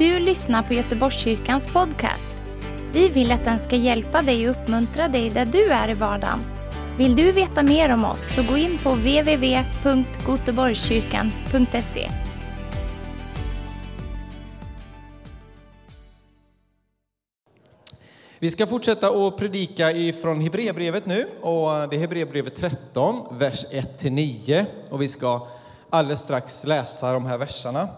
du lyssnar på Göteborgskyrkans podcast. Vi vill att den ska hjälpa dig och uppmuntra dig där du är i vardagen. Vill du veta mer om oss så gå in på www.goteborgskyrkan.se. Vi ska fortsätta att predika ifrån Hebreerbrevet nu och det är Hebreerbrevet 13, vers 1-9 och vi ska alldeles strax läsa de här verserna.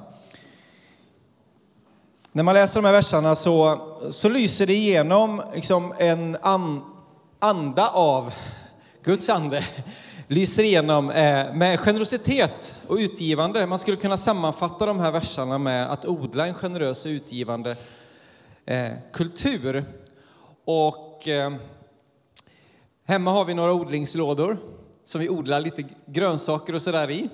När man läser de här verserna så, så lyser det igenom liksom en an, anda av Guds ande lyser igenom eh, med generositet och utgivande. Man skulle kunna sammanfatta de här verserna med att odla en generös och utgivande eh, kultur. Och eh, hemma har vi några odlingslådor som vi odlar lite grönsaker och sådär i.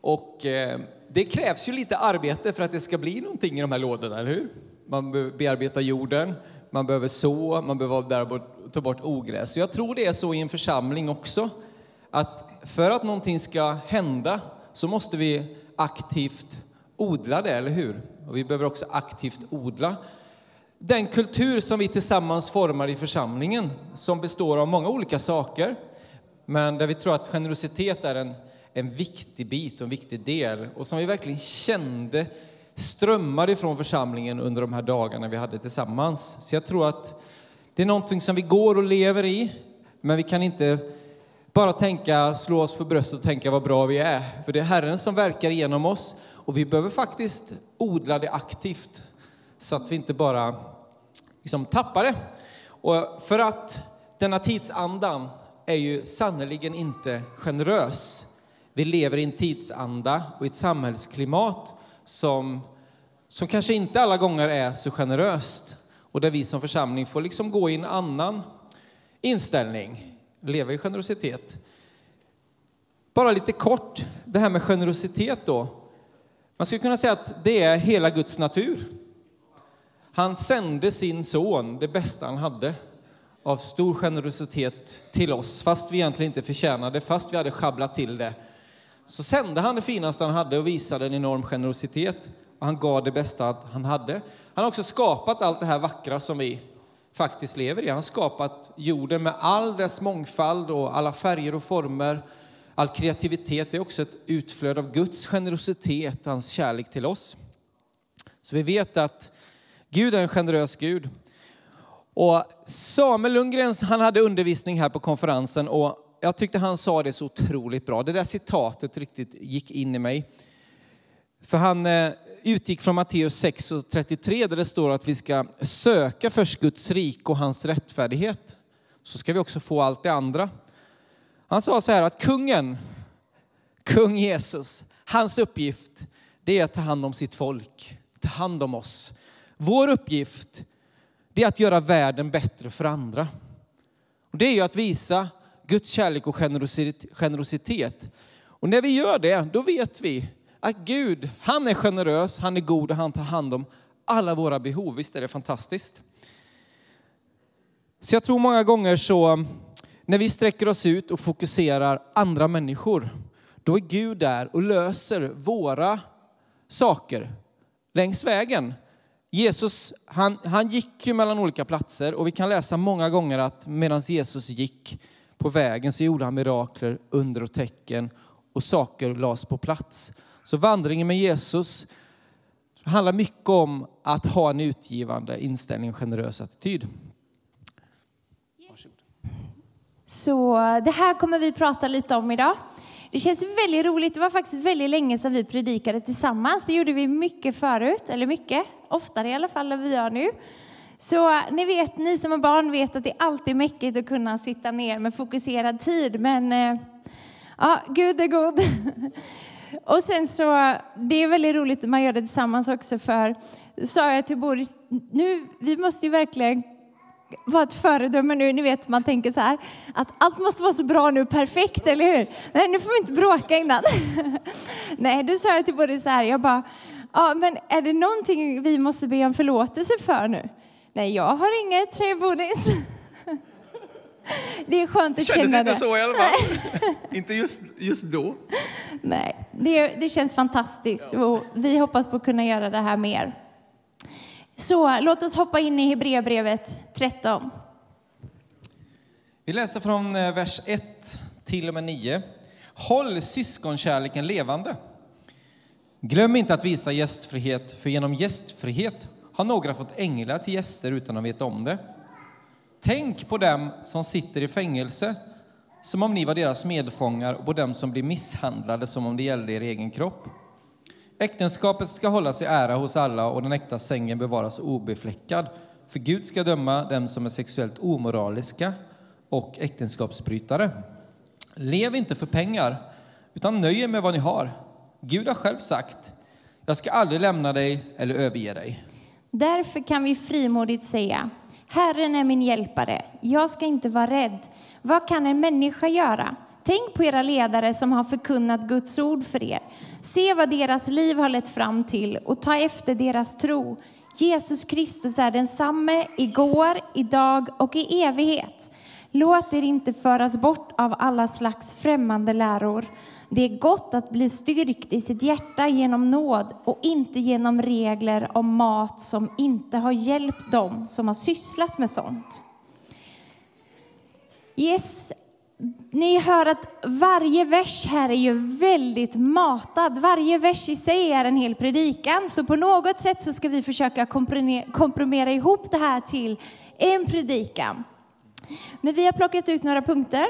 Och eh, det krävs ju lite arbete för att det ska bli någonting i de här lådorna, eller hur? Man behöver bearbeta jorden, man behöver så, man behöver där ta bort ogräs. Så jag tror det är så i en församling också, att för att någonting ska hända så måste vi aktivt odla det, eller hur? Och vi behöver också aktivt odla den kultur som vi tillsammans formar i församlingen, som består av många olika saker, men där vi tror att generositet är en, en viktig bit och en viktig del, och som vi verkligen kände strömmade ifrån församlingen under de här dagarna vi hade tillsammans. Så jag tror att det är någonting som vi går och lever i, men vi kan inte bara tänka, slå oss för bröstet och tänka vad bra vi är. För det är Herren som verkar genom oss och vi behöver faktiskt odla det aktivt så att vi inte bara liksom tappar det. Och för att denna tidsandan är ju sannerligen inte generös. Vi lever i en tidsanda och i ett samhällsklimat som, som kanske inte alla gånger är så generöst och där vi som församling får liksom gå i en annan inställning, leva i generositet. Bara lite kort, det här med generositet då. Man skulle kunna säga att det är hela Guds natur. Han sände sin son, det bästa han hade, av stor generositet till oss, fast vi egentligen inte förtjänade, fast vi hade schabblat till det. Så sände han det finaste han hade och visade en enorm generositet. Och han gav det bästa han hade. Han har också skapat allt det här vackra som vi faktiskt lever i. Han har skapat jorden med all dess mångfald och alla färger och former. All kreativitet är också ett utflöde av Guds generositet och hans kärlek till oss. Så vi vet att Gud är en generös Gud. Och Samuel Lundgren han hade undervisning här på konferensen och jag tyckte han sa det så otroligt bra. Det där citatet riktigt gick in i mig. För han eh, utgick från Matteus 6 och 33 där det står att vi ska söka först Guds rik och hans rättfärdighet. Så ska vi också få allt det andra. Han sa så här att kungen, kung Jesus, hans uppgift det är att ta hand om sitt folk, ta hand om oss. Vår uppgift det är att göra världen bättre för andra. Och det är ju att visa Guds kärlek och generositet. Och när vi gör det, då vet vi att Gud, han är generös, han är god och han tar hand om alla våra behov. Visst är det fantastiskt? Så jag tror många gånger så, när vi sträcker oss ut och fokuserar andra människor, då är Gud där och löser våra saker längs vägen. Jesus, han, han gick ju mellan olika platser och vi kan läsa många gånger att medan Jesus gick på vägen så gjorde han mirakler, under och tecken och saker lades på plats. Så vandringen med Jesus handlar mycket om att ha en utgivande inställning och generös attityd. Så det här kommer vi prata lite om idag. Det känns väldigt roligt. Det var faktiskt väldigt länge sedan vi predikade tillsammans. Det gjorde vi mycket förut, eller mycket, oftare i alla fall än vi gör nu. Så ni vet, ni som har barn vet att det alltid är mäckigt att kunna sitta ner med fokuserad tid. Men eh, ja, Gud är god. Och sen så, det är väldigt roligt att man gör det tillsammans också för, sa jag till Boris, nu, vi måste ju verkligen vara ett föredöme nu. Ni vet, man tänker så här, att allt måste vara så bra nu, perfekt, eller hur? Nej, nu får vi inte bråka innan. Nej, då sa jag till Boris så här, jag bara, ja, men är det någonting vi måste be om förlåtelse för nu? Nej, jag har inget, säger Boris. Det är skönt att känna det. inte så i alla fall. inte just, just då. Nej, det, det känns fantastiskt och vi hoppas på att kunna göra det här mer. Så låt oss hoppa in i Hebreerbrevet 13. Vi läser från eh, vers 1 till och med 9. Håll syskonkärleken levande. Glöm inte att visa gästfrihet, för genom gästfrihet har några fått änglar till gäster utan att veta om det. Tänk på dem som sitter i fängelse, som om ni var deras medfångar, och på dem som blir misshandlade som om det gällde er egen kropp. Äktenskapet ska hållas i ära hos alla och den äkta sängen bevaras obefläckad, för Gud ska döma dem som är sexuellt omoraliska och äktenskapsbrytare. Lev inte för pengar, utan nöj er med vad ni har. Gud har själv sagt, jag ska aldrig lämna dig eller överge dig. Därför kan vi frimodigt säga, Herren är min hjälpare, jag ska inte vara rädd. Vad kan en människa göra? Tänk på era ledare som har förkunnat Guds ord för er. Se vad deras liv har lett fram till och ta efter deras tro. Jesus Kristus är densamme igår, idag och i evighet. Låt er inte föras bort av alla slags främmande läror. Det är gott att bli styrkt i sitt hjärta genom nåd och inte genom regler om mat som inte har hjälpt dem som har sysslat med sånt. Yes, ni hör att varje vers här är ju väldigt matad. Varje vers i sig är en hel predikan. Så på något sätt så ska vi försöka komprimera ihop det här till en predikan. Men vi har plockat ut några punkter.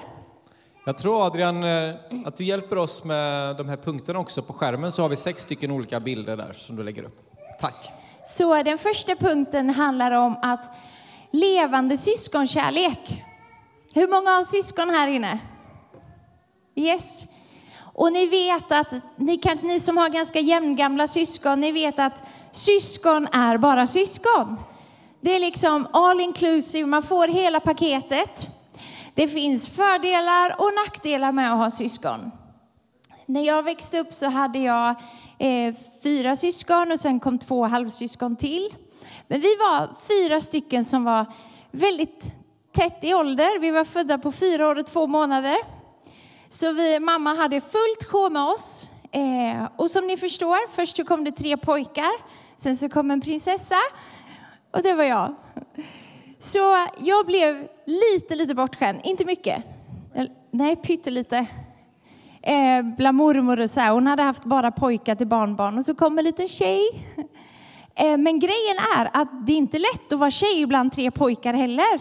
Jag tror Adrian eh, att du hjälper oss med de här punkterna också. På skärmen så har vi sex stycken olika bilder där som du lägger upp. Tack. Så den första punkten handlar om att levande syskonkärlek. Hur många har syskon här inne? Yes. Och ni vet att, ni, kanske, ni som har ganska jämngamla syskon, ni vet att syskon är bara syskon. Det är liksom all inclusive, man får hela paketet. Det finns fördelar och nackdelar med att ha syskon. När jag växte upp så hade jag eh, fyra syskon och sen kom två halvsyskon till. Men vi var fyra stycken som var väldigt tätt i ålder. Vi var födda på fyra år och två månader. Så vi, mamma hade fullt sjå med oss. Eh, och som ni förstår, först så kom det tre pojkar, sen så kom en prinsessa och det var jag. Så jag blev lite, lite bortskämd. Inte mycket. Nej, pyttelite. Eh, bland mormor och så här. Hon hade haft bara pojkar till barnbarn och så kom en liten tjej. Eh, men grejen är att det är inte lätt att vara tjej bland tre pojkar heller.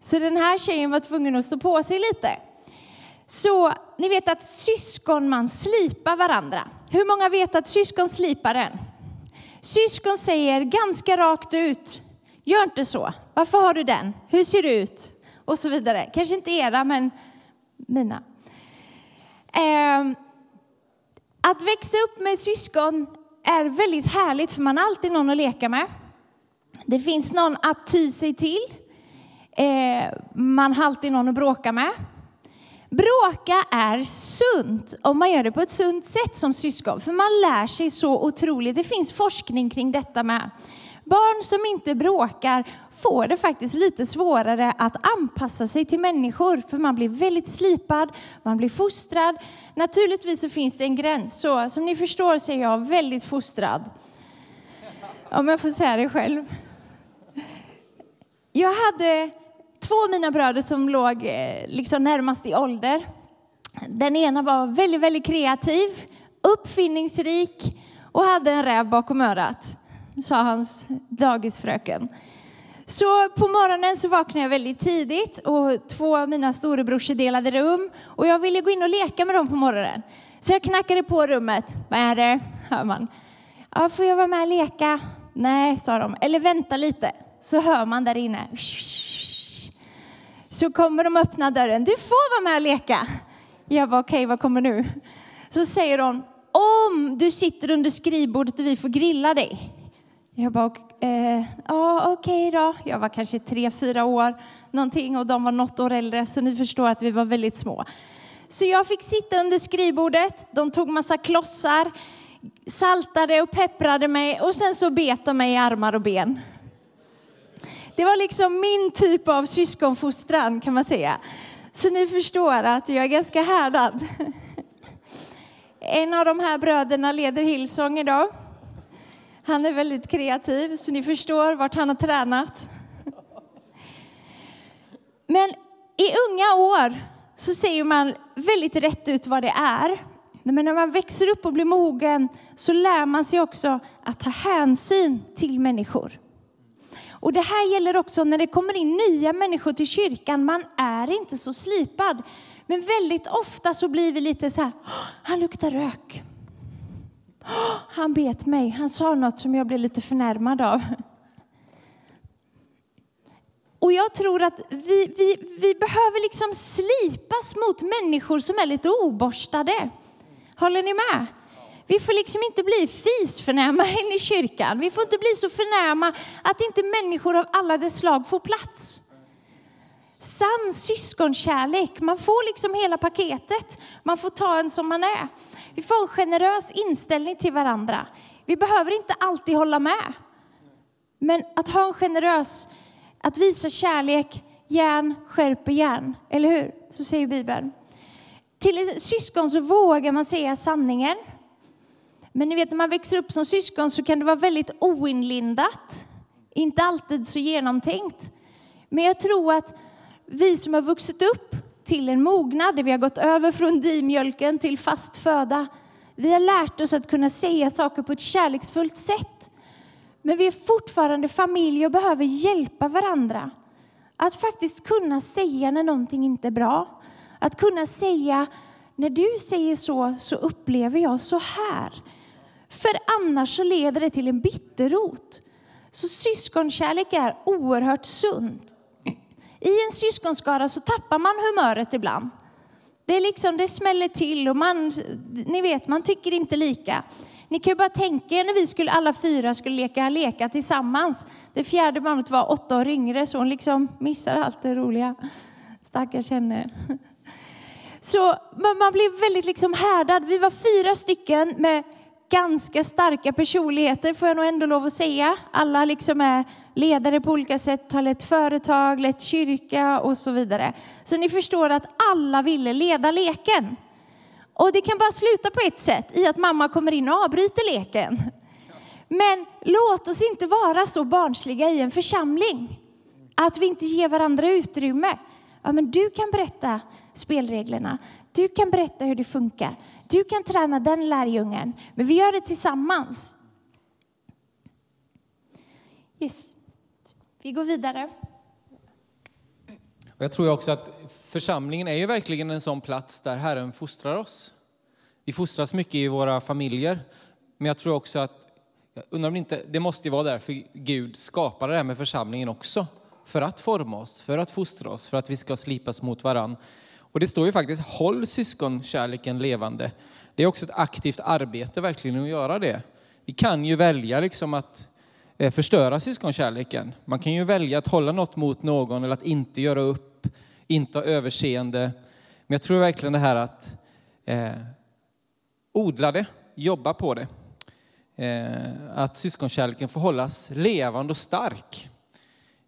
Så den här tjejen var tvungen att stå på sig lite. Så ni vet att syskon man slipar varandra. Hur många vet att syskon slipar en? Syskon säger ganska rakt ut, gör inte så. Varför har du den? Hur ser du ut? Och så vidare. Kanske inte era, men mina. Eh, att växa upp med syskon är väldigt härligt för man har alltid någon att leka med. Det finns någon att ty sig till. Eh, man har alltid någon att bråka med. Bråka är sunt om man gör det på ett sunt sätt som syskon, för man lär sig så otroligt. Det finns forskning kring detta med. Barn som inte bråkar får det faktiskt lite svårare att anpassa sig till människor, för man blir väldigt slipad, man blir fostrad. Naturligtvis så finns det en gräns, så som ni förstår så är jag väldigt fostrad. Om jag får säga det själv. Jag hade två av mina bröder som låg eh, liksom närmast i ålder. Den ena var väldigt, väldigt kreativ, uppfinningsrik och hade en räv bakom örat, sa hans dagisfröken. Så på morgonen så vaknade jag väldigt tidigt och två av mina storebrorsor delade rum och jag ville gå in och leka med dem på morgonen. Så jag knackade på rummet. Vad är det? Hör man. Ja, får jag vara med och leka? Nej, sa de. Eller vänta lite. Så hör man där inne så kommer de öppna dörren. Du får vara med och leka. Jag var okej, okay, vad kommer nu? Så säger hon, om du sitter under skrivbordet och vi får grilla dig. Jag bara, eh, ja okej okay då. Jag var kanske tre, fyra år någonting och de var något år äldre så ni förstår att vi var väldigt små. Så jag fick sitta under skrivbordet, de tog massa klossar, saltade och pepprade mig och sen så bet de mig i armar och ben. Det var liksom min typ av syskonfostran kan man säga. Så ni förstår att jag är ganska härdad. En av de här bröderna leder Hillsong idag. Han är väldigt kreativ, så ni förstår vart han har tränat. Men i unga år så ser man väldigt rätt ut vad det är. Men när man växer upp och blir mogen så lär man sig också att ta hänsyn till människor. Och det här gäller också när det kommer in nya människor till kyrkan. Man är inte så slipad. Men väldigt ofta så blir vi lite så här, han luktar rök. Han bet mig, han sa något som jag blev lite förnärmad av. Och jag tror att vi, vi, vi behöver liksom slipas mot människor som är lite oborstade. Håller ni med? Vi får liksom inte bli fisförnäma in i kyrkan. Vi får inte bli så förnäma att inte människor av alla dess slag får plats. Sann syskonkärlek, man får liksom hela paketet. Man får ta en som man är. Vi får en generös inställning till varandra. Vi behöver inte alltid hålla med. Men att ha en generös, att visa kärlek, järn skärper järn. Eller hur? Så säger Bibeln. Till ett syskon så vågar man säga sanningen. Men ni vet när man växer upp som syskon så kan det vara väldigt oinlindat. Inte alltid så genomtänkt. Men jag tror att vi som har vuxit upp till en mognad, där vi har gått över från dimjölken till fast föda. Vi har lärt oss att kunna säga saker på ett kärleksfullt sätt. Men vi är fortfarande familj och behöver hjälpa varandra. Att faktiskt kunna säga när någonting inte är bra. Att kunna säga, när du säger så, så upplever jag så här. För annars så leder det till en bitterrot. Så syskonkärlek är oerhört sunt. I en syskonskara så tappar man humöret ibland. Det, är liksom, det smäller till och man, ni vet, man tycker inte lika. Ni kan ju bara tänka er när vi skulle, alla fyra skulle leka leka tillsammans. Det fjärde barnet var åtta år yngre så hon liksom missar allt det roliga. Stackars henne. Så man, man blev väldigt liksom härdad. Vi var fyra stycken med ganska starka personligheter får jag nog ändå lov att säga. Alla liksom är ledare på olika sätt, har lett företag, lett kyrka och så vidare. Så ni förstår att alla ville leda leken. Och det kan bara sluta på ett sätt, i att mamma kommer in och avbryter leken. Men låt oss inte vara så barnsliga i en församling. Att vi inte ger varandra utrymme. Ja, men du kan berätta spelreglerna. Du kan berätta hur det funkar. Du kan träna den lärjungen. Men vi gör det tillsammans. Yes. Vi går vidare. Och jag tror också att församlingen är ju verkligen en sån plats där Herren fostrar oss. Vi fostras mycket i våra familjer, men jag tror också att, jag undrar om inte, det måste ju vara därför Gud skapade det här med församlingen också. För att forma oss, för att fostra oss, för att vi ska slipas mot varann. Och det står ju faktiskt, håll syskonkärleken levande. Det är också ett aktivt arbete verkligen att göra det. Vi kan ju välja liksom att Eh, förstöra syskonkärleken. Man kan ju välja att hålla något mot någon eller att inte göra upp, inte ha överseende. Men jag tror verkligen det här att eh, odla det, jobba på det. Eh, att syskonkärleken får hållas levande och stark.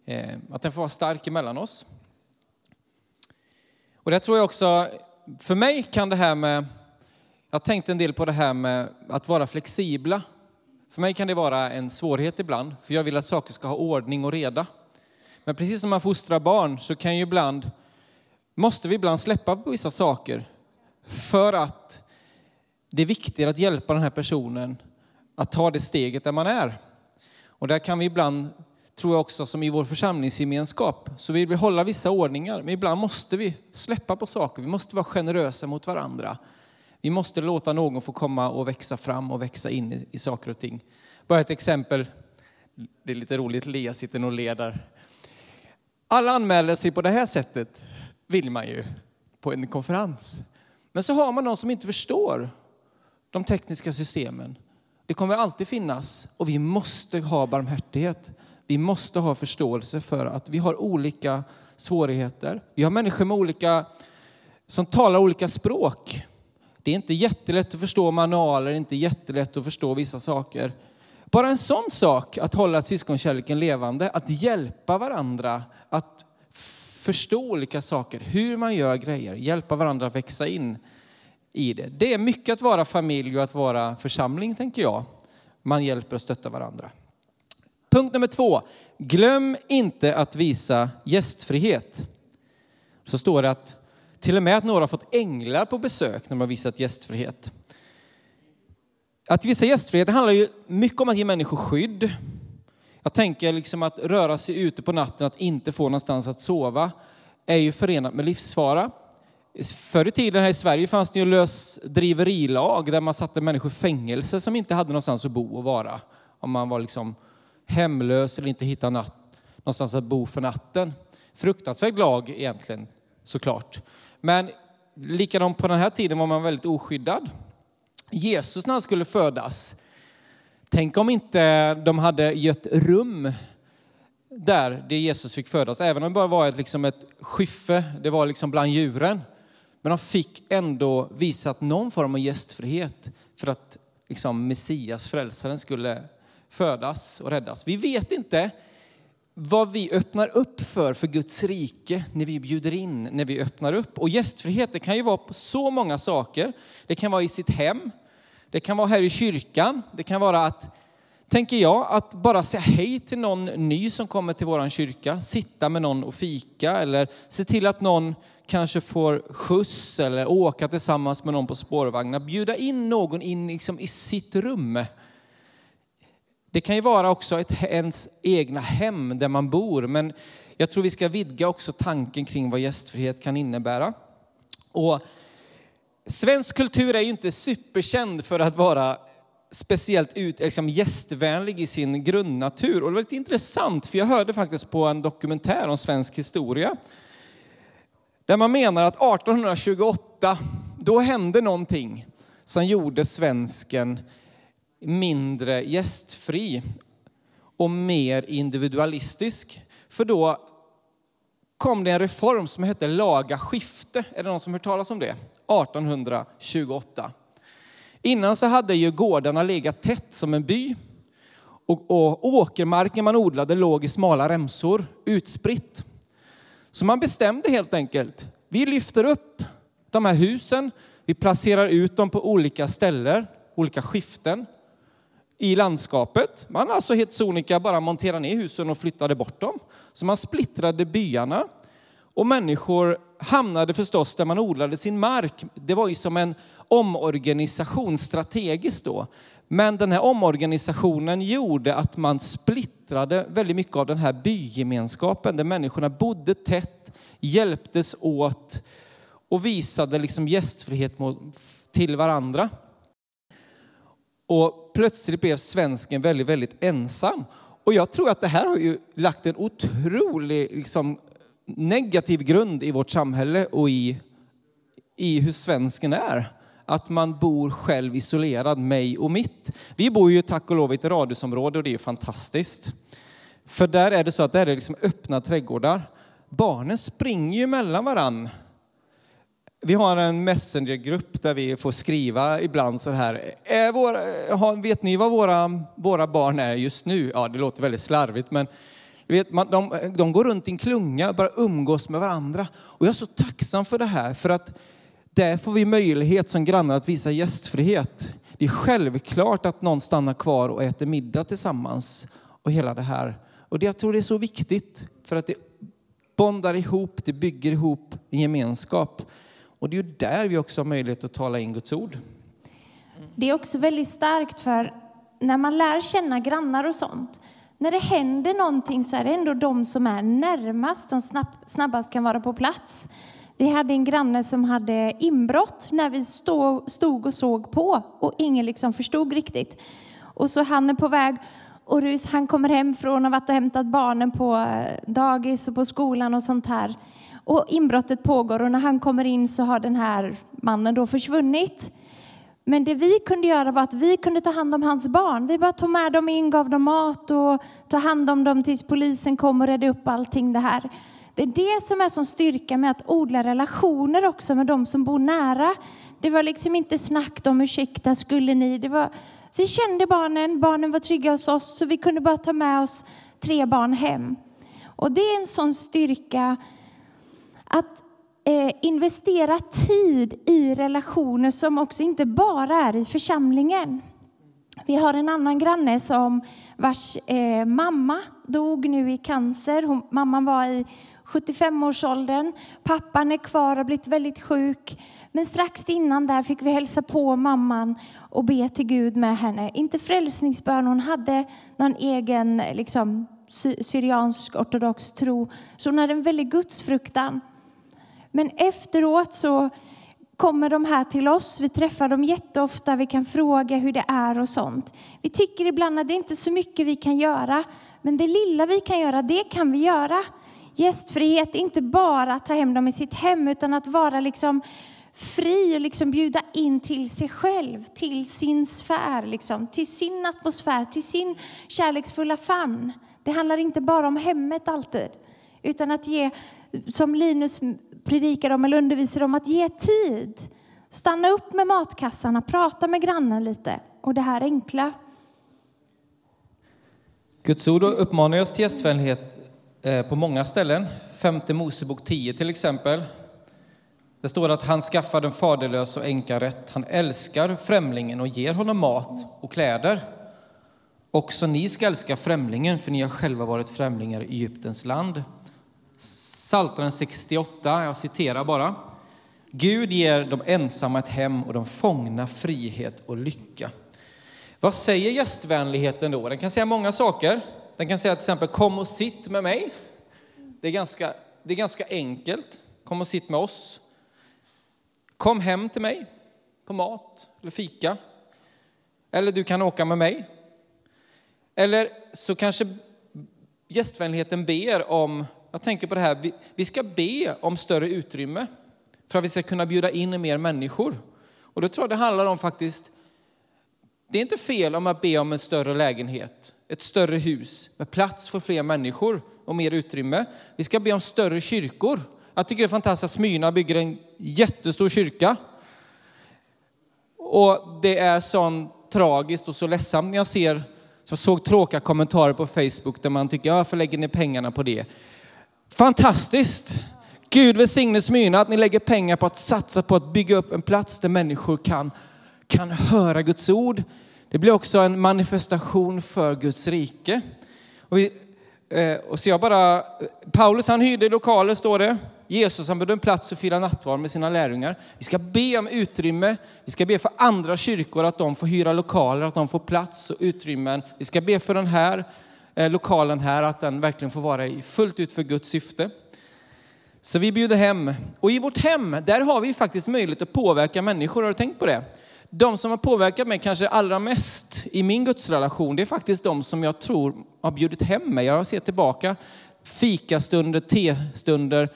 Eh, att den får vara stark emellan oss. Och det tror jag också, för mig kan det här med, jag tänkte en del på det här med att vara flexibla för mig kan det vara en svårighet ibland, för jag vill att saker ska ha ordning och reda. Men precis som man fostrar barn så kan ju ibland, måste vi ibland släppa på vissa saker för att det är viktigare att hjälpa den här personen att ta det steget där man är. Och där kan vi ibland, tror jag också, som i vår församlingsgemenskap, så vill vi hålla vissa ordningar, men ibland måste vi släppa på saker. Vi måste vara generösa mot varandra. Vi måste låta någon få komma och växa fram och växa in i, i saker och ting. Bara ett exempel. Det är lite roligt, Lea sitter och leder. Alla anmäler sig på det här sättet, vill man ju, på en konferens. Men så har man någon som inte förstår de tekniska systemen. Det kommer alltid finnas och vi måste ha barmhärtighet. Vi måste ha förståelse för att vi har olika svårigheter. Vi har människor med olika, som talar olika språk. Det är inte jättelätt att förstå manualer, inte jättelätt att förstå vissa saker. Bara en sån sak, att hålla syskonkärleken levande, att hjälpa varandra, att förstå olika saker, hur man gör grejer, hjälpa varandra att växa in i det. Det är mycket att vara familj och att vara församling, tänker jag. Man hjälper och stöttar varandra. Punkt nummer två. Glöm inte att visa gästfrihet. Så står det att till och med att några har fått änglar på besök när de har visat gästfrihet. Att visa gästfrihet handlar ju mycket om att ge människor skydd. Jag tänker liksom att röra sig ute på natten, att inte få någonstans att sova, är ju förenat med livsfara. Förr i tiden här i Sverige fanns det ju lösdriverilag där man satte människor i fängelse som inte hade någonstans att bo och vara. Om man var liksom hemlös eller inte hittade natt, någonstans att bo för natten. Fruktansvärd lag egentligen, såklart. Men likadant på den här tiden var man väldigt oskyddad. Jesus när han skulle födas, tänk om inte de hade gett rum där det Jesus fick födas, även om det bara var ett, liksom ett skyffe, det var liksom bland djuren. Men de fick ändå visat någon form av gästfrihet för att liksom Messias, frälsaren, skulle födas och räddas. Vi vet inte vad vi öppnar upp för, för Guds rike, när vi bjuder in, när vi öppnar upp. Och gästfrihet, det kan ju vara på så många saker. Det kan vara i sitt hem, det kan vara här i kyrkan, det kan vara att, tänker jag, att bara säga hej till någon ny som kommer till våran kyrka, sitta med någon och fika eller se till att någon kanske får skjuts eller åka tillsammans med någon på spårvagnar. Bjuda in någon in liksom i sitt rum. Det kan ju vara också ett, ens egna hem där man bor, men jag tror vi ska vidga också tanken kring vad gästfrihet kan innebära. Och svensk kultur är ju inte superkänd för att vara speciellt ut, liksom gästvänlig i sin grundnatur. Och det var lite intressant, för jag hörde faktiskt på en dokumentär om svensk historia, där man menar att 1828, då hände någonting som gjorde svensken mindre gästfri och mer individualistisk. För då kom det en reform som hette laga skifte. Är det någon som hört talas om det? 1828. Innan så hade ju gårdarna legat tätt som en by. Och, och åkermarken man odlade låg i smala remsor, utspritt. Så man bestämde helt enkelt, vi lyfter upp de här husen, vi placerar ut dem på olika ställen, olika skiften i landskapet. Man alltså helt sonika bara monterade ner husen och flyttade bort dem. Så man splittrade byarna. Och människor hamnade förstås där man odlade sin mark. Det var ju som en omorganisation strategiskt då. Men den här omorganisationen gjorde att man splittrade väldigt mycket av den här bygemenskapen där människorna bodde tätt, hjälptes åt och visade liksom gästfrihet till varandra. Och plötsligt blev svensken väldigt, väldigt ensam. Och jag tror att det här har ju lagt en otrolig liksom, negativ grund i vårt samhälle och i, i hur svensken är. Att man bor själv isolerad, mig och mitt. Vi bor ju tack och lov i ett radhusområde och det är ju fantastiskt. För där är det så att där är liksom öppna trädgårdar. Barnen springer ju mellan varann vi har en messengergrupp där vi får skriva ibland så här. Är våra, vet ni vad våra, våra barn är just nu? Ja, det låter väldigt slarvigt, men vet, man, de, de går runt i en klunga och bara umgås med varandra. Och jag är så tacksam för det här, för att där får vi möjlighet som grannar att visa gästfrihet. Det är självklart att någon stannar kvar och äter middag tillsammans och hela det här. Och det, jag tror det är så viktigt för att det bondar ihop, det bygger ihop en gemenskap. Och det är ju där vi också har möjlighet att tala in Guds ord. Det är också väldigt starkt för när man lär känna grannar och sånt, när det händer någonting så är det ändå de som är närmast som snabbast kan vara på plats. Vi hade en granne som hade inbrott när vi stod och såg på och ingen liksom förstod riktigt. Och så han är på väg och han kommer hem från att ha hämtat barnen på eh, dagis och på skolan och sånt här. Och inbrottet pågår och när han kommer in så har den här mannen då försvunnit. Men det vi kunde göra var att vi kunde ta hand om hans barn. Vi bara tog med dem in, gav dem mat och tog hand om dem tills polisen kom och redde upp allting det här. Det är det som är som styrka med att odla relationer också med de som bor nära. Det var liksom inte snack om ursäkta, skulle ni? Det var, vi kände barnen, barnen var trygga hos oss så vi kunde bara ta med oss tre barn hem. Och det är en sån styrka att eh, investera tid i relationer som också inte bara är i församlingen. Vi har en annan granne som vars eh, mamma dog nu i cancer. Hon, mamman var i 75-årsåldern. Pappan är kvar och har blivit väldigt sjuk. Men strax innan där fick vi hälsa på mamman och be till Gud med henne. Inte frälsningsbön, hon hade någon egen liksom, syriansk ortodox tro. Så hon hade en väldig gudsfruktan. Men efteråt så kommer de här till oss. Vi träffar dem jätteofta. Vi kan fråga hur det är och sånt. Vi tycker ibland att det inte är så mycket vi kan göra. Men det lilla vi kan göra, det kan vi göra. Gästfrihet inte bara att ta hem dem i sitt hem, utan att vara liksom fri och liksom bjuda in till sig själv, till sin sfär, liksom, till sin atmosfär, till sin kärleksfulla famn. Det handlar inte bara om hemmet alltid, utan att ge, som Linus predikar om eller undervisar om, att ge tid. Stanna upp med matkassarna, prata med grannen lite och det här enkla. Guds ord uppmanar oss till gästvänlighet eh, på många ställen. Femte Mosebok 10 till exempel. Det står att han skaffar den faderlös och änka rätt. Han älskar främlingen och ger honom mat och kläder. Också ni ska älska främlingen, för ni har själva varit främlingar i Egyptens land. Psaltaren 68, jag citerar bara. Gud ger de ensamma ett hem och de fångna frihet och lycka. Vad säger gästvänligheten då? Den kan säga många saker. Den kan säga till exempel kom och sitt med mig. Det är ganska, det är ganska enkelt. Kom och sitt med oss. Kom hem till mig på mat eller fika. Eller du kan åka med mig. Eller så kanske gästvänligheten ber om, jag tänker på det här, vi ska be om större utrymme för att vi ska kunna bjuda in mer människor. Och då tror jag det handlar om faktiskt, det är inte fel om att be om en större lägenhet, ett större hus med plats för fler människor och mer utrymme. Vi ska be om större kyrkor. Jag tycker det är fantastiskt att Smyrna bygger en jättestor kyrka. Och det är så tragiskt och så ledsamt när jag ser jag såg tråkiga kommentarer på Facebook där man tycker, varför lägger ni pengarna på det? Fantastiskt! Gud välsigne Smyrna att ni lägger pengar på att satsa på att bygga upp en plats där människor kan, kan höra Guds ord. Det blir också en manifestation för Guds rike. Och, vi, eh, och så jag bara, Paulus han hyrde lokaler står det. Jesus han behövde en plats att fira nattvard med sina lärjungar. Vi ska be om utrymme. Vi ska be för andra kyrkor att de får hyra lokaler, att de får plats och utrymmen. Vi ska be för den här Eh, lokalen här, att den verkligen får vara i fullt ut för Guds syfte. Så vi bjuder hem. Och i vårt hem, där har vi faktiskt möjlighet att påverka människor. Har du tänkt på det? De som har påverkat mig kanske allra mest i min gudsrelation, det är faktiskt de som jag tror har bjudit hem mig. Jag ser tillbaka fikastunder, testunder,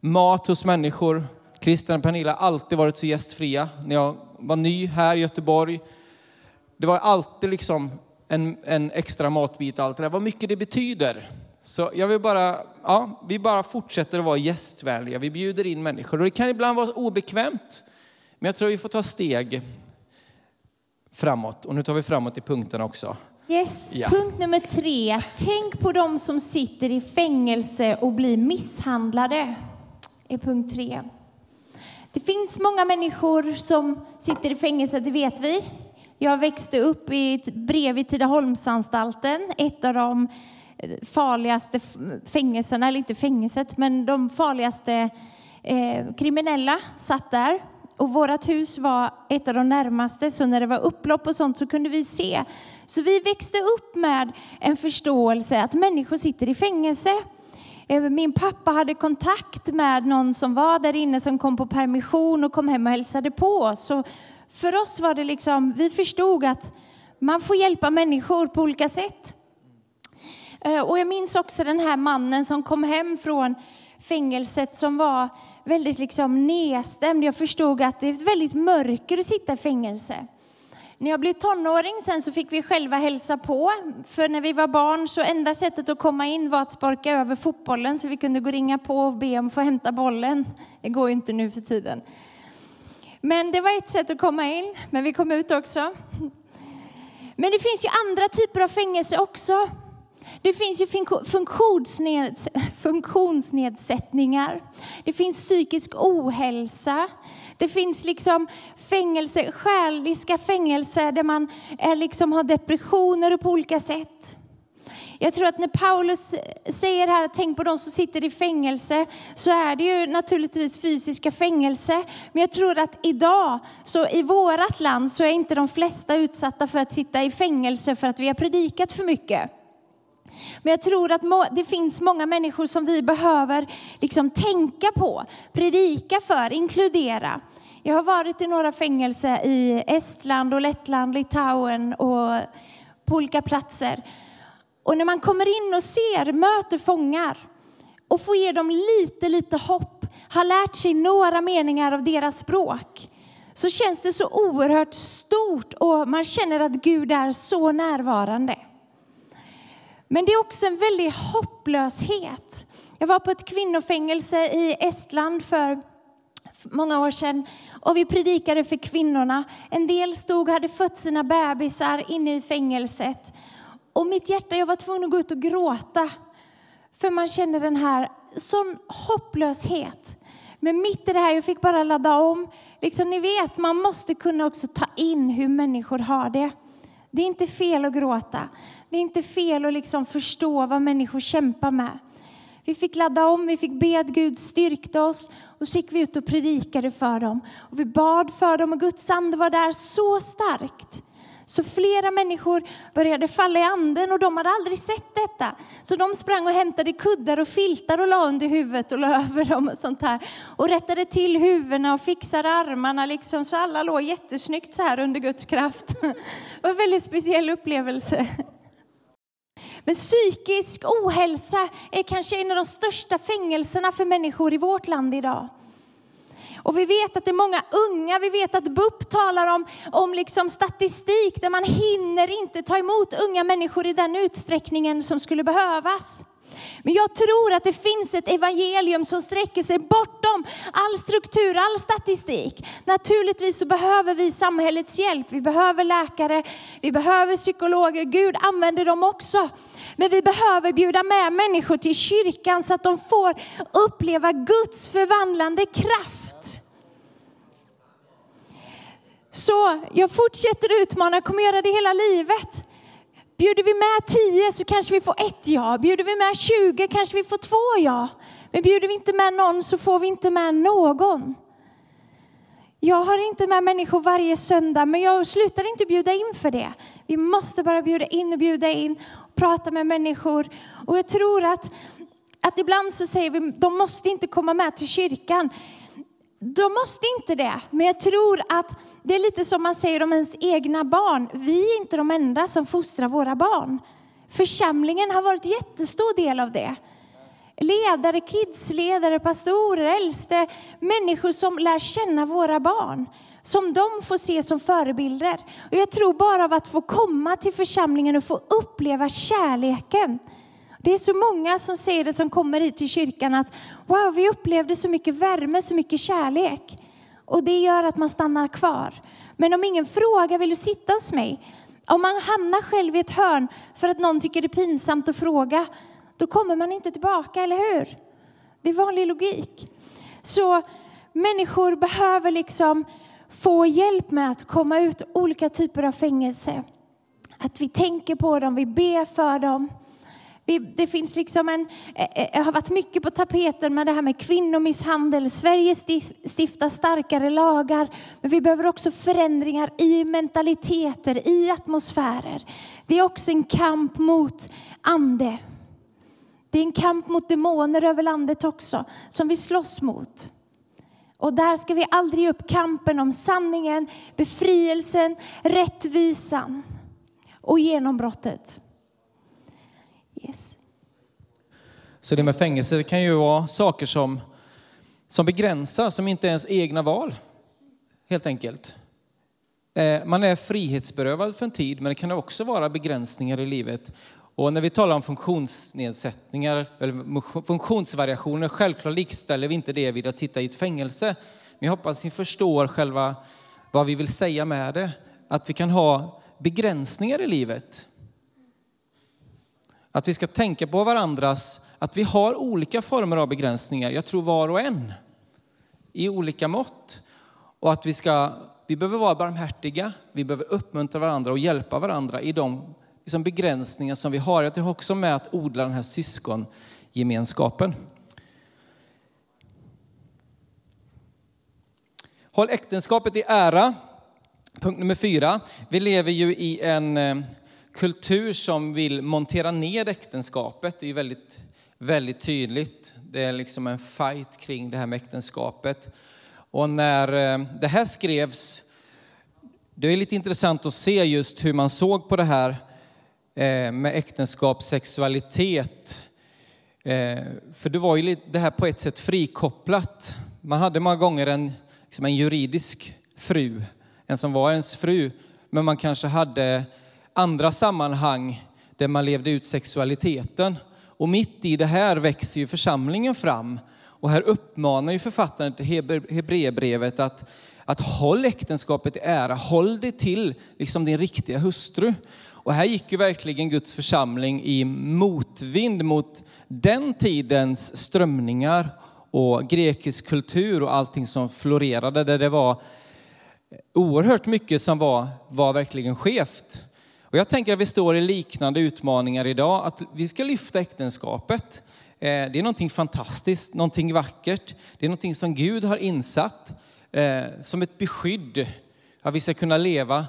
mat hos människor. Christian och Pernilla har alltid varit så gästfria. När jag var ny här i Göteborg, det var alltid liksom en, en extra matbit. Allt det där. Vad mycket det betyder. Så jag vill bara, ja, vi bara fortsätter att vara gästvänliga. Vi bjuder in människor. Och det kan ibland vara obekvämt. Men jag tror vi får ta steg framåt. Och nu tar vi framåt i punkterna också. Yes, ja. punkt nummer tre. Tänk på de som sitter i fängelse och blir misshandlade är punkt tre. Det finns många människor som sitter i fängelse, det vet vi. Jag växte upp i, bredvid Tidaholmsanstalten, ett av de eh, farligaste fängelserna, eller inte fängelset, men de farligaste eh, kriminella satt där. Och vårt hus var ett av de närmaste, så när det var upplopp och sånt så kunde vi se. Så vi växte upp med en förståelse att människor sitter i fängelse. Eh, min pappa hade kontakt med någon som var där inne som kom på permission och kom hem och hälsade på. oss för oss var det liksom, vi förstod att man får hjälpa människor på olika sätt. Eh, och jag minns också den här mannen som kom hem från fängelset som var väldigt liksom nedstämd. Jag förstod att det är ett väldigt mörker att sitta i fängelse. När jag blev tonåring sen så fick vi själva hälsa på. För när vi var barn så enda sättet att komma in var att sparka över fotbollen så vi kunde gå ringa på och be om att få hämta bollen. Det går ju inte nu för tiden. Men det var ett sätt att komma in, men vi kom ut också. Men det finns ju andra typer av fängelse också. Det finns ju funktionsnedsättningar. Det finns psykisk ohälsa. Det finns liksom fängelse, själiska fängelser där man är liksom har depressioner på olika sätt. Jag tror att när Paulus säger här, tänk på de som sitter i fängelse, så är det ju naturligtvis fysiska fängelse. Men jag tror att idag, så i vårt land, så är inte de flesta utsatta för att sitta i fängelse för att vi har predikat för mycket. Men jag tror att det finns många människor som vi behöver liksom tänka på, predika för, inkludera. Jag har varit i några fängelser i Estland och Lettland, Litauen och på olika platser. Och när man kommer in och ser, möter fångar och får ge dem lite, lite hopp, har lärt sig några meningar av deras språk, så känns det så oerhört stort och man känner att Gud är så närvarande. Men det är också en väldig hopplöshet. Jag var på ett kvinnofängelse i Estland för många år sedan och vi predikade för kvinnorna. En del stod och hade fött sina bebisar inne i fängelset. Och mitt hjärta, jag var tvungen att gå ut och gråta. För man känner den här sån hopplöshet. Men mitt i det här, jag fick bara ladda om. Liksom ni vet, man måste kunna också ta in hur människor har det. Det är inte fel att gråta. Det är inte fel att liksom förstå vad människor kämpar med. Vi fick ladda om, vi fick be att Gud styrkte oss och så gick vi ut och predikade för dem. Och vi bad för dem och Guds ande var där så starkt. Så flera människor började falla i anden och de hade aldrig sett detta. Så de sprang och hämtade kuddar och filtar och la under huvudet och la över dem och sånt här. Och rättade till huvudena och fixade armarna liksom så alla låg jättesnyggt så här under Guds kraft. Det var en väldigt speciell upplevelse. Men psykisk ohälsa är kanske en av de största fängelserna för människor i vårt land idag. Och vi vet att det är många unga, vi vet att BUP talar om, om liksom statistik där man hinner inte ta emot unga människor i den utsträckningen som skulle behövas. Men jag tror att det finns ett evangelium som sträcker sig bortom all struktur, all statistik. Naturligtvis så behöver vi samhällets hjälp. Vi behöver läkare, vi behöver psykologer. Gud använder dem också. Men vi behöver bjuda med människor till kyrkan så att de får uppleva Guds förvandlande kraft. Så jag fortsätter utmana, kommer göra det hela livet. Bjuder vi med tio så kanske vi får ett ja. Bjuder vi med tjugo kanske vi får två ja. Men bjuder vi inte med någon så får vi inte med någon. Jag har inte med människor varje söndag, men jag slutar inte bjuda in för det. Vi måste bara bjuda in och bjuda in och prata med människor. Och jag tror att, att ibland så säger vi, de måste inte komma med till kyrkan. De måste inte det, men jag tror att det är lite som man säger om ens egna barn. Vi är inte de enda som fostrar våra barn. Församlingen har varit en jättestor del av det. Ledare, kidsledare, pastorer, äldste, människor som lär känna våra barn. Som de får se som förebilder. Och jag tror bara av att få komma till församlingen och få uppleva kärleken. Det är så många som säger det som kommer hit till kyrkan att wow, vi upplevde så mycket värme, så mycket kärlek. Och det gör att man stannar kvar. Men om ingen frågar, vill du sitta hos mig? Om man hamnar själv i ett hörn för att någon tycker det är pinsamt att fråga, då kommer man inte tillbaka, eller hur? Det är vanlig logik. Så människor behöver liksom få hjälp med att komma ut olika typer av fängelse. Att vi tänker på dem, vi ber för dem. Det finns liksom en, eh, eh, jag har varit mycket på tapeten med det här med kvinnomisshandel. Sverige stiftar starkare lagar, men vi behöver också förändringar i mentaliteter, i atmosfärer. Det är också en kamp mot ande. Det är en kamp mot demoner över landet också, som vi slåss mot. Och där ska vi aldrig ge upp kampen om sanningen, befrielsen, rättvisan och genombrottet. Så det med fängelse kan ju vara saker som, som begränsar, som inte är ens egna val. Helt enkelt. Eh, man är frihetsberövad för en tid, men det kan också vara begränsningar i livet. Och när vi talar om funktionsnedsättningar eller funktionsvariationer, självklart likställer vi inte det vid att sitta i ett fängelse. Men jag hoppas att ni förstår själva vad vi vill säga med det. Att vi kan ha begränsningar i livet. Att vi ska tänka på varandras att vi har olika former av begränsningar. Jag tror var och en i olika mått. och att vi ska, vi behöver vara barmhärtiga, vi behöver uppmuntra varandra och hjälpa varandra i de liksom begränsningar som vi har. Jag tror också med att odla den här syskongemenskapen. Håll äktenskapet i ära. Punkt nummer fyra. Vi lever ju i en eh, kultur som vill montera ner äktenskapet. Det är väldigt, väldigt tydligt. Det är liksom en fight kring det här med äktenskapet. Och när eh, det här skrevs, det är lite intressant att se just hur man såg på det här eh, med äktenskap, sexualitet. Eh, för det var ju det här på ett sätt frikopplat. Man hade många gånger en liksom en juridisk fru, en som var ens fru, men man kanske hade andra sammanhang där man levde ut sexualiteten. Och mitt i det här växer ju församlingen fram. Och här uppmanar ju författaren till Hebreerbrevet att, att håll äktenskapet i ära, håll det till liksom din riktiga hustru. Och här gick ju verkligen Guds församling i motvind mot den tidens strömningar och grekisk kultur och allting som florerade där det var oerhört mycket som var, var verkligen skevt. Och jag tänker att vi står i liknande utmaningar idag, att vi ska lyfta äktenskapet. Eh, det är någonting fantastiskt, någonting vackert. Det är någonting som Gud har insatt eh, som ett beskydd. Att vi ska kunna leva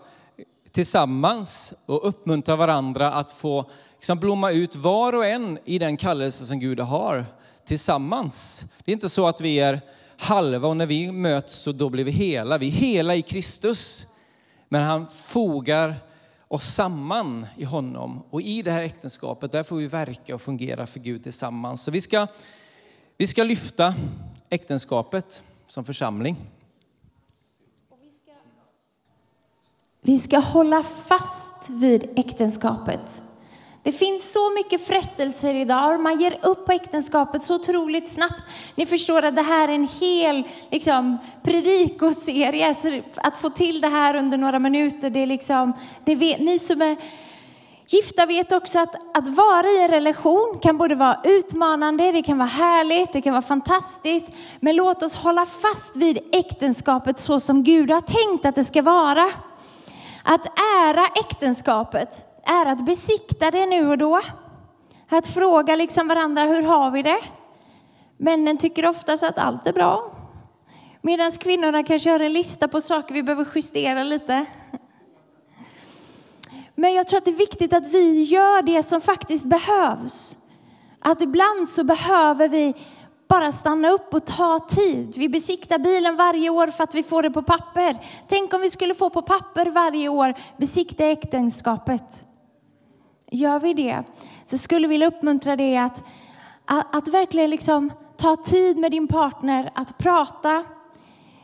tillsammans och uppmuntra varandra att få liksom blomma ut var och en i den kallelse som Gud har tillsammans. Det är inte så att vi är halva och när vi möts så då blir vi hela. Vi är hela i Kristus. Men han fogar oss samman i honom och i det här äktenskapet där får vi verka och fungera för Gud tillsammans. Så vi ska, vi ska lyfta äktenskapet som församling. Vi ska hålla fast vid äktenskapet. Det finns så mycket frestelser idag. Man ger upp på äktenskapet så otroligt snabbt. Ni förstår att det här är en hel liksom, predikoserie. Så att få till det här under några minuter, det är liksom, det vet, ni som är Gifta vet också att, att vara i en relation kan både vara utmanande, det kan vara härligt, det kan vara fantastiskt. Men låt oss hålla fast vid äktenskapet så som Gud har tänkt att det ska vara. Att ära äktenskapet är att besikta det nu och då. Att fråga liksom varandra, hur har vi det? Männen tycker oftast att allt är bra. Medan kvinnorna kanske har en lista på saker vi behöver justera lite. Men jag tror att det är viktigt att vi gör det som faktiskt behövs. Att ibland så behöver vi bara stanna upp och ta tid. Vi besiktar bilen varje år för att vi får det på papper. Tänk om vi skulle få på papper varje år besikta äktenskapet. Gör vi det så skulle vi vilja uppmuntra dig att, att, verkligen liksom ta tid med din partner att prata.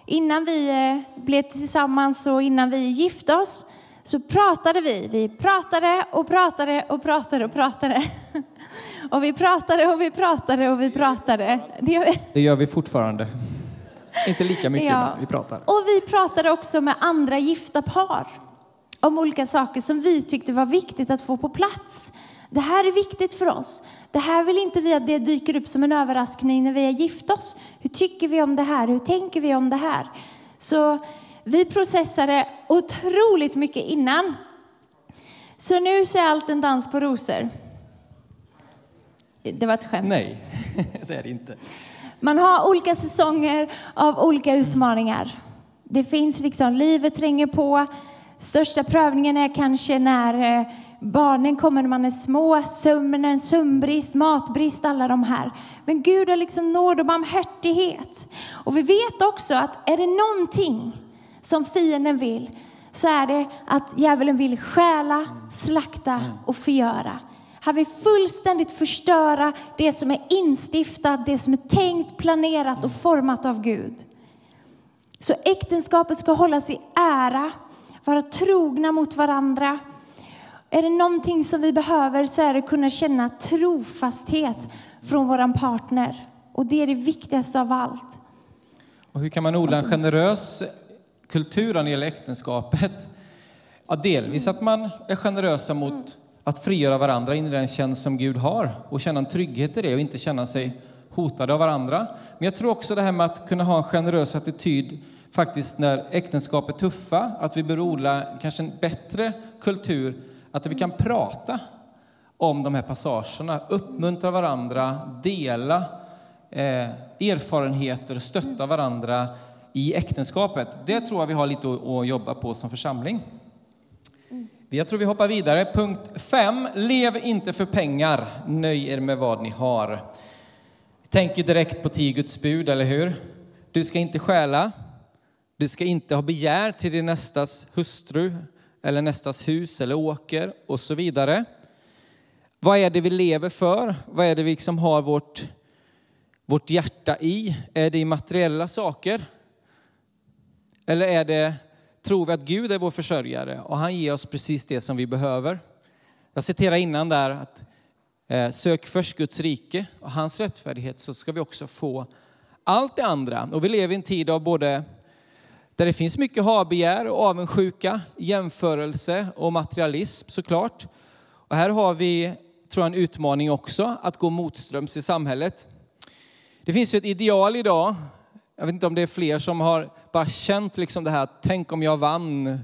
Innan vi eh, blev tillsammans och innan vi gifte oss så pratade vi. Vi pratade och pratade och pratade och pratade. Och vi pratade och vi pratade och vi pratade. Det gör vi, det gör vi fortfarande. Inte lika mycket, ja. men vi pratar. Och vi pratade också med andra gifta par om olika saker som vi tyckte var viktigt att få på plats. Det här är viktigt för oss. Det här vill inte vi att det dyker upp som en överraskning när vi har gift oss. Hur tycker vi om det här? Hur tänker vi om det här? Så vi processade otroligt mycket innan. Så nu så är allt en dans på rosor. Det var ett skämt. Nej, det är det inte. Man har olika säsonger av olika utmaningar. Det finns liksom, livet tränger på. Största prövningen är kanske när eh, barnen kommer när man är små, sömnen, sömnbrist, matbrist, alla de här. Men Gud har liksom nåd och barmhärtighet. Och vi vet också att är det någonting som fienden vill så är det att djävulen vill stjäla, slakta och förgöra. Han vill fullständigt förstöra det som är instiftat, det som är tänkt, planerat och format av Gud. Så äktenskapet ska hållas i ära vara trogna mot varandra. Är det någonting som vi behöver så är det att kunna känna trofasthet från vår partner. Och det är det viktigaste av allt. Och hur kan man odla en generös kultur när det gäller äktenskapet? Ja, delvis att man är generösa mot att frigöra varandra in i den tjänst som Gud har och känna en trygghet i det och inte känna sig hotade av varandra. Men jag tror också det här med att kunna ha en generös attityd faktiskt när äktenskap är tuffa, att vi bör odla kanske en bättre kultur, att vi kan prata om de här passagerna, uppmuntra varandra, dela eh, erfarenheter, stötta varandra i äktenskapet. Det tror jag vi har lite att, jobba på som församling. Jag tror vi hoppar vidare. Punkt 5. Lev inte för pengar. Nöj er med vad ni har. Tänker direkt på tio Guds bud, eller hur? Du ska inte stjäla. Du ska inte ha begär till din nästas hustru eller nästas hus eller åker och så vidare. Vad är det vi lever för? Vad är det vi liksom har vårt, vårt hjärta i? Är det i materiella saker? Eller är det, tror vi att Gud är vår försörjare och han ger oss precis det som vi behöver? Jag citerar innan där att eh, sök först Guds rike och hans rättfärdighet så ska vi också få allt det andra. Och vi lever i en tid av både där det finns mycket habegär och avundsjuka, jämförelse och materialism såklart. Och här har vi, tror jag, en utmaning också, att gå motströms i samhället. Det finns ju ett ideal idag, jag vet inte om det är fler som har bara känt liksom det här, tänk om jag vann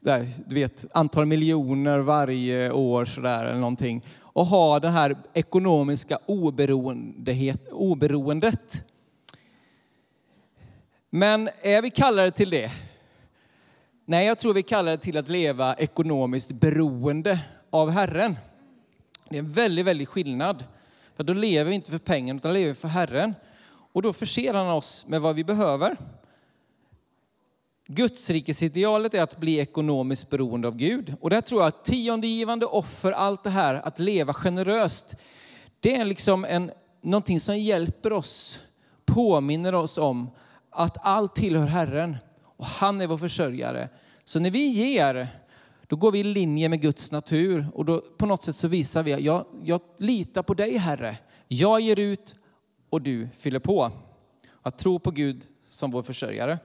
där, du vet, antal miljoner varje år sådär eller någonting. Och ha det här ekonomiska oberoendet. Men är vi kallade till det? Nej, jag tror vi kallar det till att leva ekonomiskt beroende av Herren. Det är en väldigt, väldigt skillnad. För då lever vi inte för pengen, utan lever för Herren. Och då förser han oss med vad vi behöver. Gudsrikesidealet är att bli ekonomiskt beroende av Gud. Och där tror jag att tiondegivande, offer, allt det här, att leva generöst, det är liksom en, någonting som hjälper oss, påminner oss om att allt tillhör Herren och han är vår försörjare. Så när vi ger, då går vi i linje med Guds natur och då på något sätt så visar vi att jag, jag litar på dig Herre. Jag ger ut och du fyller på. Att tro på Gud som vår försörjare.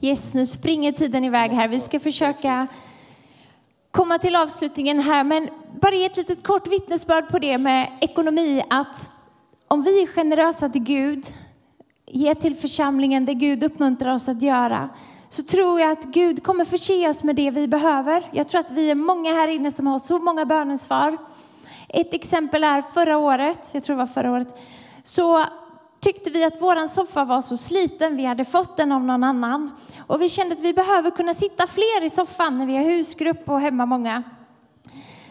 Yes, nu springer tiden iväg här. Vi ska försöka komma till avslutningen här, men bara ge ett litet kort vittnesbörd på det med ekonomi, att om vi är generösa till Gud, ge till församlingen det Gud uppmuntrar oss att göra, så tror jag att Gud kommer förse oss med det vi behöver. Jag tror att vi är många här inne som har så många bönesvar. Ett exempel är förra året, jag tror det var förra året, så tyckte vi att våran soffa var så sliten, vi hade fått den av någon annan. Och vi kände att vi behöver kunna sitta fler i soffan när vi har husgrupp och hemma många.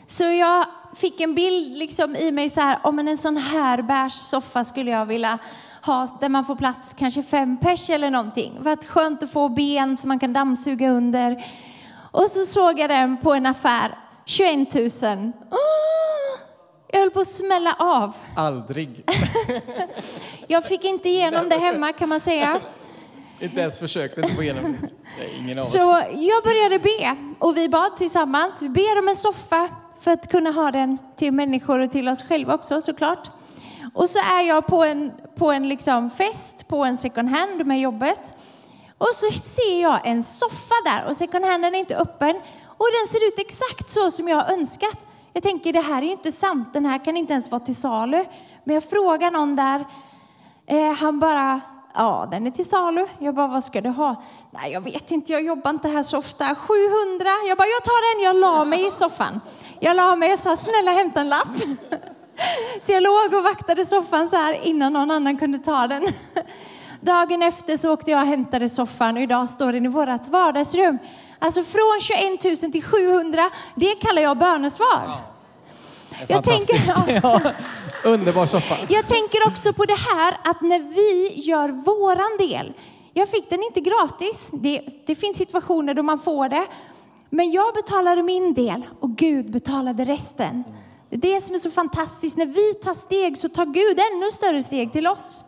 Så jag fick en bild liksom i mig så här, om en sån här bärs soffa skulle jag vilja ha, där man får plats kanske fem pers eller någonting. Det var skönt att få ben som man kan dammsuga under. Och så såg jag den på en affär, 21 000. Oh! Jag höll på att smälla av. Aldrig. jag fick inte igenom det hemma kan man säga. inte ens försökte inte få igenom oss. Så jag började be och vi bad tillsammans. Vi ber om en soffa för att kunna ha den till människor och till oss själva också såklart. Och så är jag på en, på en liksom fest på en second hand med jobbet. Och så ser jag en soffa där och second handen är inte öppen. Och den ser ut exakt så som jag har önskat. Jag tänker det här är ju inte sant, den här kan inte ens vara till salu. Men jag frågar någon där, eh, han bara, ja den är till salu. Jag bara, vad ska du ha? Nej jag vet inte, jag jobbar inte här så ofta. 700. Jag bara, jag tar den, jag la mig i soffan. Jag la mig och sa, snälla hämta en lapp. Så jag låg och vaktade soffan så här innan någon annan kunde ta den. Dagen efter så åkte jag och hämtade soffan och idag står den i vårt vardagsrum. Alltså från 21 000 till 700, det kallar jag bönesvar. Ja. Jag tänker, ja. Underbar soffa. Jag tänker också på det här att när vi gör våran del. Jag fick den inte gratis. Det, det finns situationer då man får det. Men jag betalade min del och Gud betalade resten. Det är det som är så fantastiskt. När vi tar steg så tar Gud ännu större steg till oss.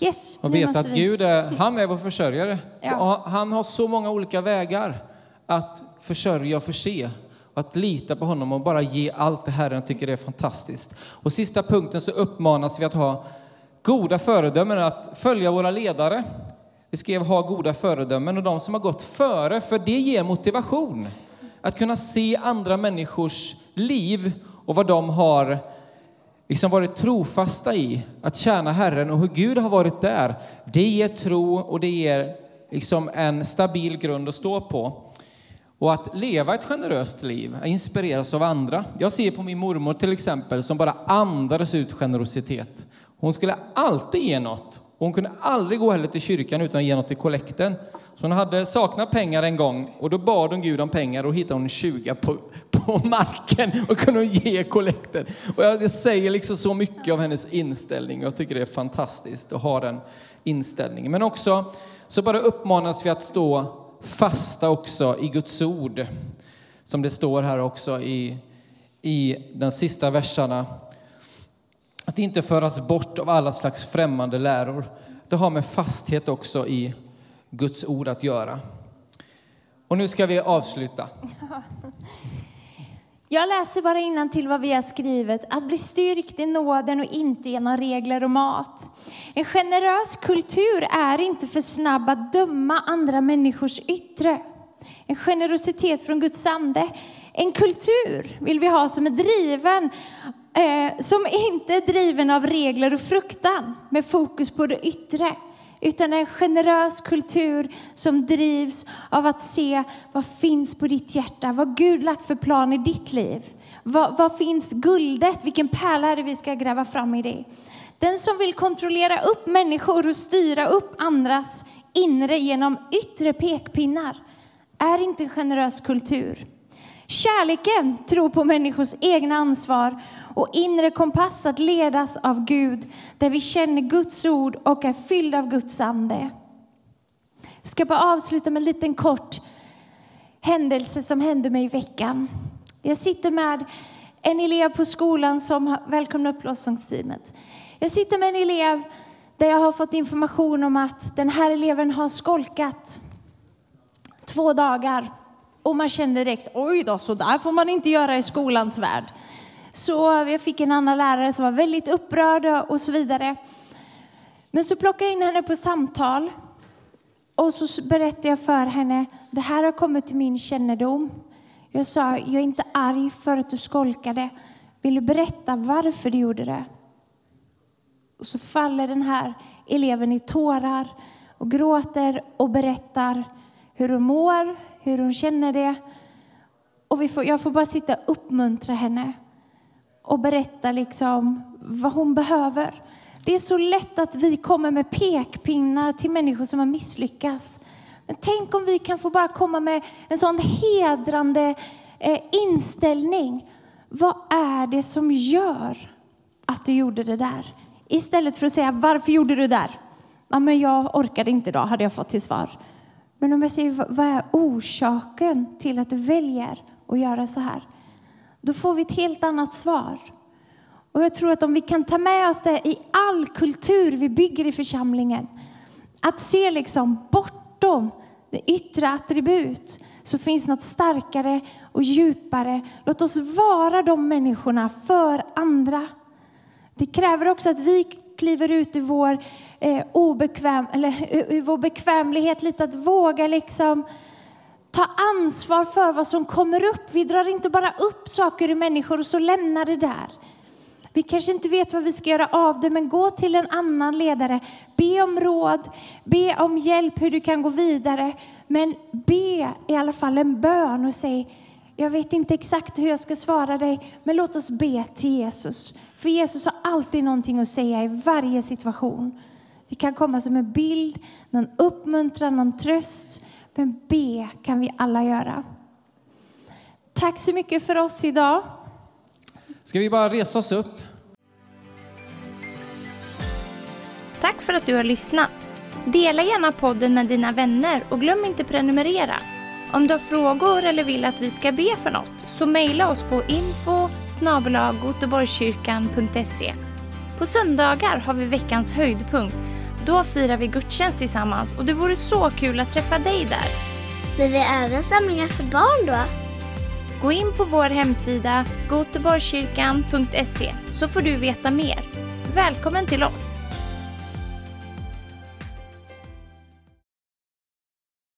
Yes, och vet att vi... Gud är, han är vår försörjare. Ja. Han har så många olika vägar att försörja och förse. Att lita på honom och bara ge allt det Herren tycker det är fantastiskt. Och sista punkten så uppmanas vi att ha goda föredömen, att följa våra ledare. Vi skrev ha goda föredömen och de som har gått före, för det ger motivation. Att kunna se andra människors liv och vad de har liksom varit trofasta i att tjäna Herren och hur Gud har varit där. Det ger tro och det ger liksom en stabil grund att stå på. Och att leva ett generöst liv, inspireras av andra. Jag ser på min mormor till exempel som bara andades ut generositet. Hon skulle alltid ge något. Hon kunde aldrig gå heller till kyrkan utan att ge något till kollekten. Så hon hade saknat pengar en gång och då bad hon Gud om pengar och hittade hon en 20 och marken och kunde ge kollekten. Och det säger liksom så mycket om hennes inställning. Jag tycker det är fantastiskt att ha den inställningen. Men också så bara uppmanas vi att stå fasta också i Guds ord. Som det står här också i, i de sista verserna. Att inte föras bort av alla slags främmande läror. Det har med fasthet också i Guds ord att göra. Och nu ska vi avsluta. Jag läser bara innan till vad vi har skrivit. Att bli styrkt i nåden och inte genom regler och mat. En generös kultur är inte för snabb att döma andra människors yttre. En generositet från Guds ande. En kultur vill vi ha som är driven, eh, som inte är driven av regler och fruktan med fokus på det yttre utan en generös kultur som drivs av att se vad finns på ditt hjärta, vad Gud lagt för plan i ditt liv. Vad, vad finns guldet, vilken pärla är det vi ska gräva fram i det? Den som vill kontrollera upp människor och styra upp andras inre genom yttre pekpinnar är inte en generös kultur. Kärleken tror på människors egna ansvar och inre kompass att ledas av Gud, där vi känner Guds ord och är fyllda av Guds ande. Jag ska bara avsluta med en liten kort händelse som hände mig i veckan. Jag sitter med en elev på skolan som välkomna upp lovsångsteamet. Jag sitter med en elev där jag har fått information om att den här eleven har skolkat två dagar. Och man känner direkt, oj då, så där får man inte göra i skolans värld. Så jag fick en annan lärare som var väldigt upprörd och så vidare. Men så plockade jag in henne på samtal och så berättade jag för henne, det här har kommit till min kännedom. Jag sa, jag är inte arg för att du skolkade. Vill du berätta varför du gjorde det? Och så faller den här eleven i tårar och gråter och berättar hur hon mår, hur hon känner det. Och vi får, jag får bara sitta och uppmuntra henne och berätta liksom vad hon behöver. Det är så lätt att vi kommer med pekpinnar till människor som har misslyckats. Men tänk om vi kan få bara komma med en sån hedrande eh, inställning. Vad är det som gör att du gjorde det där? Istället för att säga varför gjorde du det där? Ja, men jag orkade inte idag, hade jag fått till svar. Men om jag säger vad är orsaken till att du väljer att göra så här? Då får vi ett helt annat svar. Och jag tror att om vi kan ta med oss det i all kultur vi bygger i församlingen, att se liksom bortom det yttre attribut, så finns något starkare och djupare. Låt oss vara de människorna för andra. Det kräver också att vi kliver ut i vår, eh, obekväm, eller, eh, i vår bekvämlighet, lite att våga liksom ta ansvar för vad som kommer upp. Vi drar inte bara upp saker i människor och så lämnar det där. Vi kanske inte vet vad vi ska göra av det, men gå till en annan ledare. Be om råd, be om hjälp hur du kan gå vidare. Men be i alla fall en bön och säg, jag vet inte exakt hur jag ska svara dig, men låt oss be till Jesus. För Jesus har alltid någonting att säga i varje situation. Det kan komma som en bild, någon uppmuntran, någon tröst. Men be kan vi alla göra. Tack så mycket för oss idag. Ska vi bara resa oss upp? Tack för att du har lyssnat. Dela gärna podden med dina vänner och glöm inte prenumerera. Om du har frågor eller vill att vi ska be för något så mejla oss på info På söndagar har vi veckans höjdpunkt då firar vi gudstjänst tillsammans och det vore så kul att träffa dig där. Men vi har även samlingar för barn då? Gå in på vår hemsida goteborgskyrkan.se så får du veta mer. Välkommen till oss!